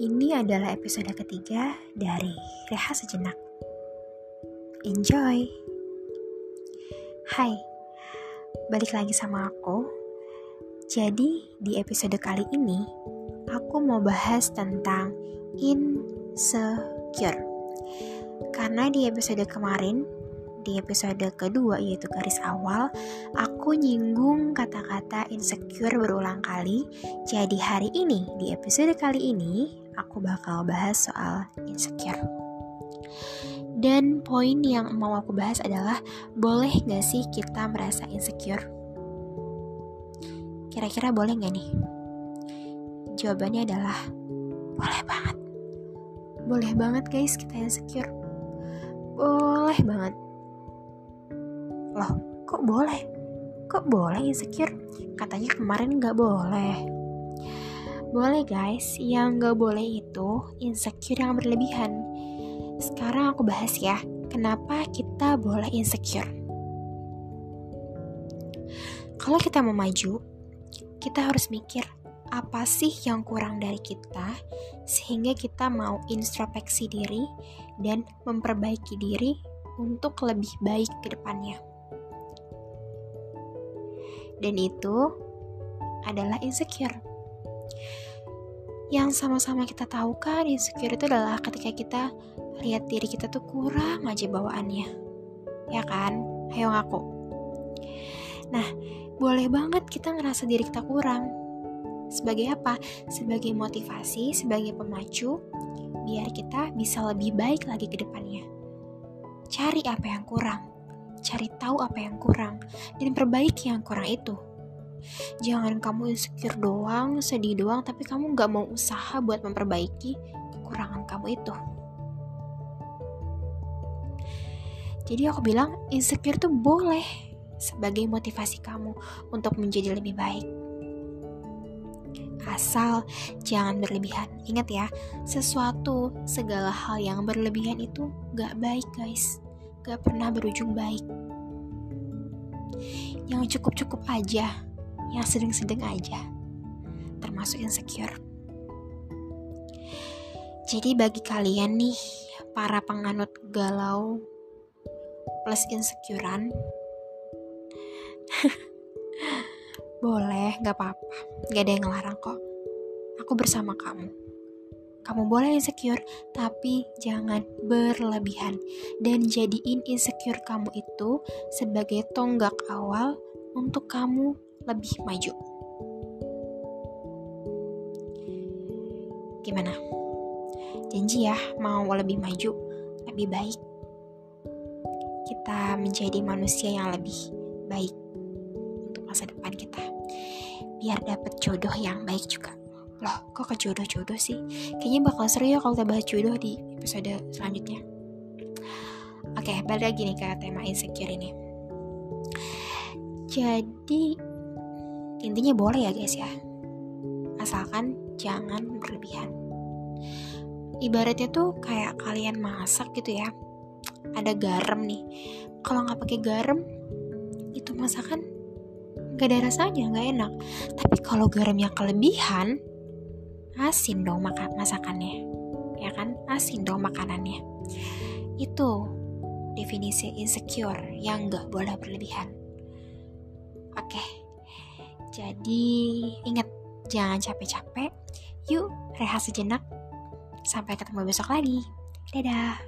Ini adalah episode ketiga dari Reha Sejenak. Enjoy! Hai, balik lagi sama aku. Jadi, di episode kali ini, aku mau bahas tentang insecure. Karena di episode kemarin, di episode kedua yaitu garis awal, aku nyinggung kata-kata insecure berulang kali. Jadi hari ini, di episode kali ini, aku bakal bahas soal insecure. Dan poin yang mau aku bahas adalah, boleh gak sih kita merasa insecure? Kira-kira boleh gak nih? Jawabannya adalah, boleh banget. Boleh banget guys kita insecure. Boleh banget Loh, kok boleh? Kok boleh insecure? Katanya kemarin nggak boleh. Boleh guys, yang nggak boleh itu insecure yang berlebihan. Sekarang aku bahas ya, kenapa kita boleh insecure. Kalau kita mau maju, kita harus mikir apa sih yang kurang dari kita sehingga kita mau introspeksi diri dan memperbaiki diri untuk lebih baik ke depannya dan itu adalah insecure. Yang sama-sama kita tahu kan insecure itu adalah ketika kita lihat diri kita tuh kurang aja bawaannya. Ya kan? Ayo ngaku. Nah, boleh banget kita ngerasa diri kita kurang. Sebagai apa? Sebagai motivasi, sebagai pemacu, biar kita bisa lebih baik lagi ke depannya. Cari apa yang kurang cari tahu apa yang kurang dan perbaiki yang kurang itu. Jangan kamu insecure doang, sedih doang, tapi kamu gak mau usaha buat memperbaiki kekurangan kamu itu. Jadi aku bilang insecure tuh boleh sebagai motivasi kamu untuk menjadi lebih baik. Asal jangan berlebihan. Ingat ya, sesuatu, segala hal yang berlebihan itu gak baik guys gak pernah berujung baik. Yang cukup-cukup aja, yang sedang-sedang aja, termasuk insecure. Jadi bagi kalian nih, para penganut galau plus insecurean, boleh, gak apa-apa, gak ada yang ngelarang kok. Aku bersama kamu. Kamu boleh insecure, tapi jangan berlebihan. Dan jadiin insecure kamu itu sebagai tonggak awal untuk kamu lebih maju. Gimana? Janji ya, mau lebih maju, lebih baik. Kita menjadi manusia yang lebih baik untuk masa depan kita. Biar dapat jodoh yang baik juga loh kok ke jodoh-jodoh sih kayaknya bakal seru ya kalau kita bahas jodoh di episode selanjutnya oke balik lagi nih ke tema insecure ini jadi intinya boleh ya guys ya. Asalkan jangan berlebihan. Ibaratnya tuh kayak kalian masak gitu ya. Ada garam nih. Kalau nggak pakai garam itu masakan gak ada rasanya nggak enak. Tapi kalau garamnya kelebihan asin dong makan masakannya. Ya kan? Asin dong makanannya. Itu definisi insecure yang nggak boleh berlebihan. Oke jadi ingat jangan capek-capek. Yuk rehat sejenak. Sampai ketemu besok lagi. Dadah